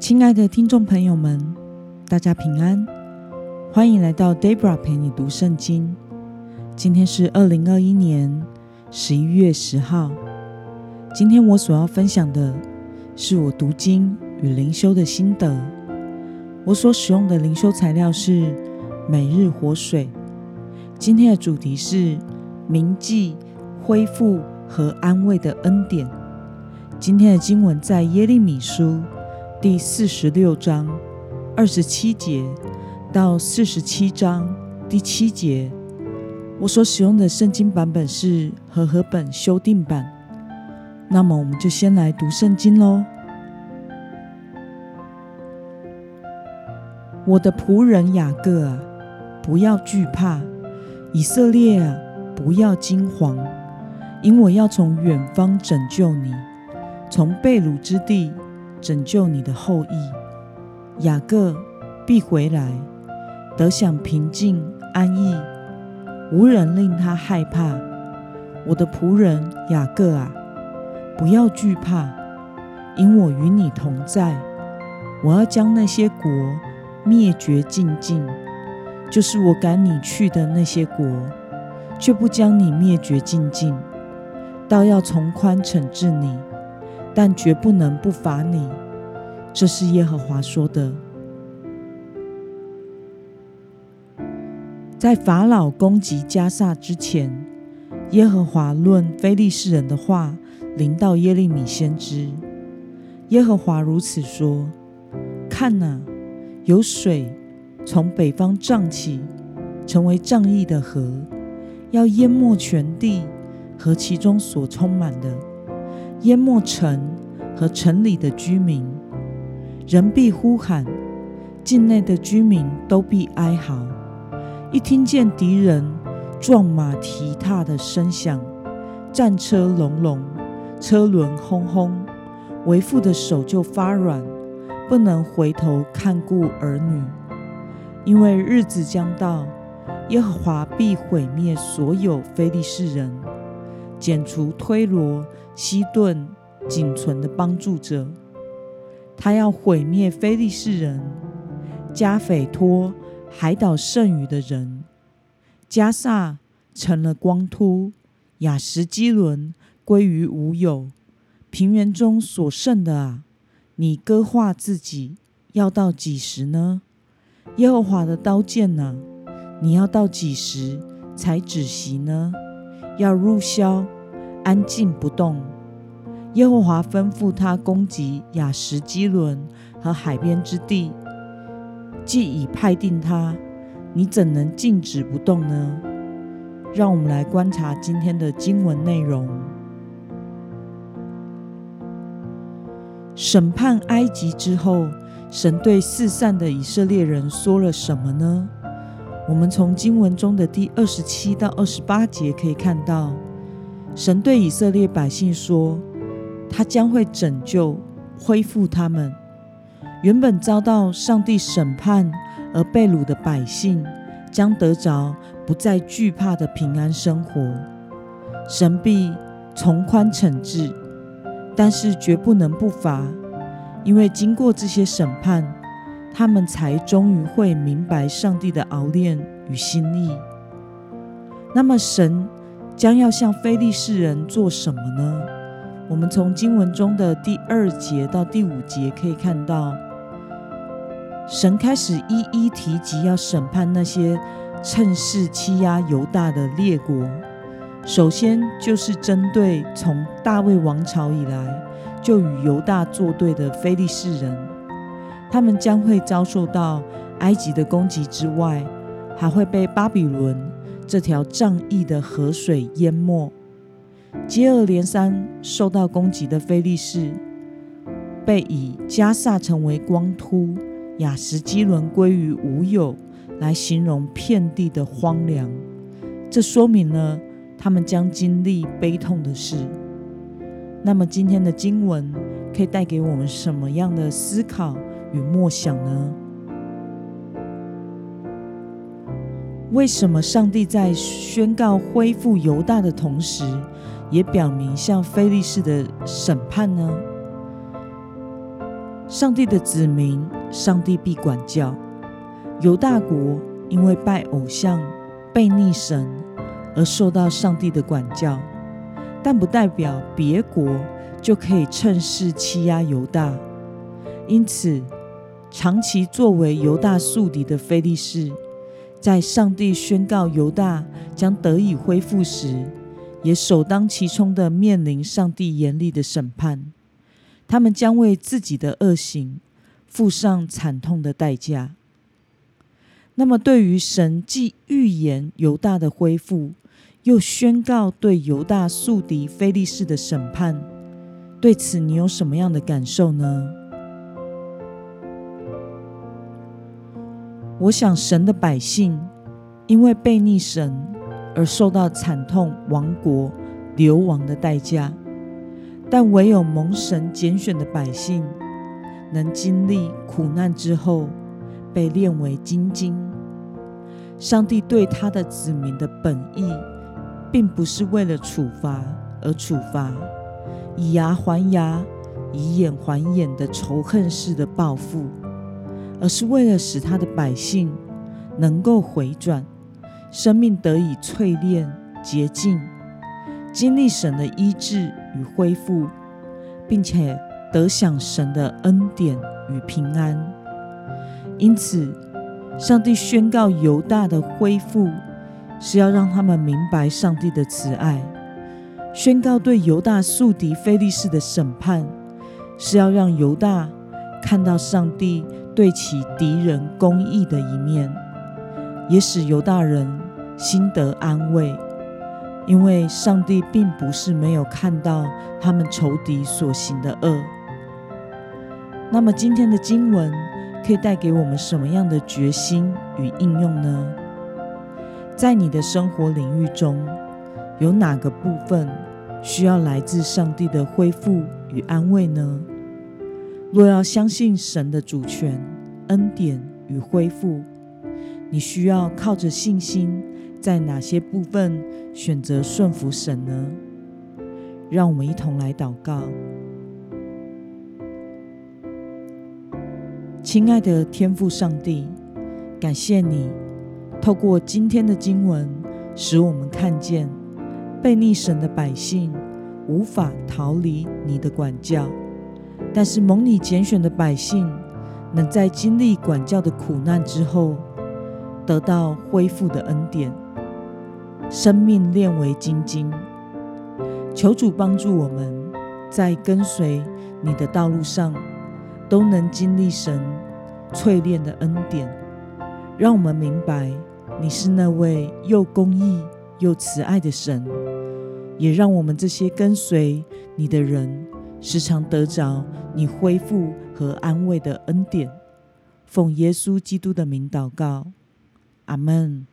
亲爱的听众朋友们，大家平安，欢迎来到 Debra 陪你读圣经。今天是二零二一年十一月十号。今天我所要分享的是我读经与灵修的心得。我所使用的灵修材料是每日活水。今天的主题是铭记恢复和安慰的恩典。今天的经文在耶利米书第四十六章二十七节到四十七章第七节。我所使用的圣经版本是和合本修订版。那么，我们就先来读圣经喽。我的仆人雅各啊，不要惧怕；以色列啊，不要惊惶，因我要从远方拯救你。从被掳之地拯救你的后裔雅各必回来，得享平静安逸，无人令他害怕。我的仆人雅各啊，不要惧怕，因我与你同在。我要将那些国灭绝尽尽，就是我赶你去的那些国，却不将你灭绝尽尽，倒要从宽惩治你。但绝不能不罚你，这是耶和华说的。在法老攻击加萨之前，耶和华论非利士人的话临到耶利米先知。耶和华如此说：看哪，有水从北方涨起，成为仗义的河，要淹没全地和其中所充满的。淹没城和城里的居民，人必呼喊；境内的居民都必哀嚎。一听见敌人撞马蹄踏的声响，战车隆隆，车轮轰轰，为父的手就发软，不能回头看顾儿女，因为日子将到，耶和华必毁灭所有非利士人。剪除推罗、西顿仅存的帮助者，他要毁灭非利士人、加斐托海岛剩余的人。加萨成了光秃，雅什基伦归于无有。平原中所剩的啊，你割化自己，要到几时呢？耶和华的刀剑呐，你要到几时才止息呢？要入宵，安静不动。耶和华吩咐他攻击雅什基伦和海边之地，既已派定他，你怎能静止不动呢？让我们来观察今天的经文内容。审判埃及之后，神对四散的以色列人说了什么呢？我们从经文中的第二十七到二十八节可以看到。神对以色列百姓说：“他将会拯救、恢复他们。原本遭到上帝审判而被掳的百姓，将得着不再惧怕的平安生活。神必从宽惩治，但是绝不能不罚，因为经过这些审判，他们才终于会明白上帝的熬炼与心意。那么神。”将要向非利士人做什么呢？我们从经文中的第二节到第五节可以看到，神开始一一提及要审判那些趁势欺压犹大的列国。首先就是针对从大卫王朝以来就与犹大作对的非利士人，他们将会遭受到埃及的攻击之外，还会被巴比伦。这条仗义的河水淹没，接二连三受到攻击的菲利士，被以加萨成为光秃，雅什基伦归于无有来形容遍地的荒凉。这说明了他们将经历悲痛的事。那么今天的经文可以带给我们什么样的思考与默想呢？为什么上帝在宣告恢复犹大的同时，也表明向非利士的审判呢？上帝的子民，上帝必管教。犹大国因为拜偶像、背逆神而受到上帝的管教，但不代表别国就可以趁势欺压犹大。因此，长期作为犹大宿敌的菲利士，在上帝宣告犹大将得以恢复时，也首当其冲的面临上帝严厉的审判。他们将为自己的恶行付上惨痛的代价。那么，对于神既预言犹大的恢复，又宣告对犹大宿敌菲利士的审判，对此你有什么样的感受呢？我想，神的百姓因为背逆神而受到惨痛亡国流亡的代价。但唯有蒙神拣选的百姓，能经历苦难之后被炼为金晶。上帝对他的子民的本意，并不是为了处罚而处罚，以牙还牙、以眼还眼的仇恨式的报复，而是为了使他的百姓能够回转，生命得以淬炼洁净。经历神的医治与恢复，并且得享神的恩典与平安。因此，上帝宣告犹大的恢复，是要让他们明白上帝的慈爱；宣告对犹大宿敌菲利士的审判，是要让犹大看到上帝对其敌人公义的一面，也使犹大人心得安慰。因为上帝并不是没有看到他们仇敌所行的恶。那么今天的经文可以带给我们什么样的决心与应用呢？在你的生活领域中，有哪个部分需要来自上帝的恢复与安慰呢？若要相信神的主权、恩典与恢复，你需要靠着信心。在哪些部分选择顺服神呢？让我们一同来祷告。亲爱的天父上帝，感谢你透过今天的经文，使我们看见被逆神的百姓无法逃离你的管教，但是蒙你拣选的百姓，能在经历管教的苦难之后，得到恢复的恩典。生命炼为金晶，求主帮助我们在跟随你的道路上，都能经历神淬炼的恩典，让我们明白你是那位又公义又慈爱的神，也让我们这些跟随你的人，时常得着你恢复和安慰的恩典。奉耶稣基督的名祷告，阿门。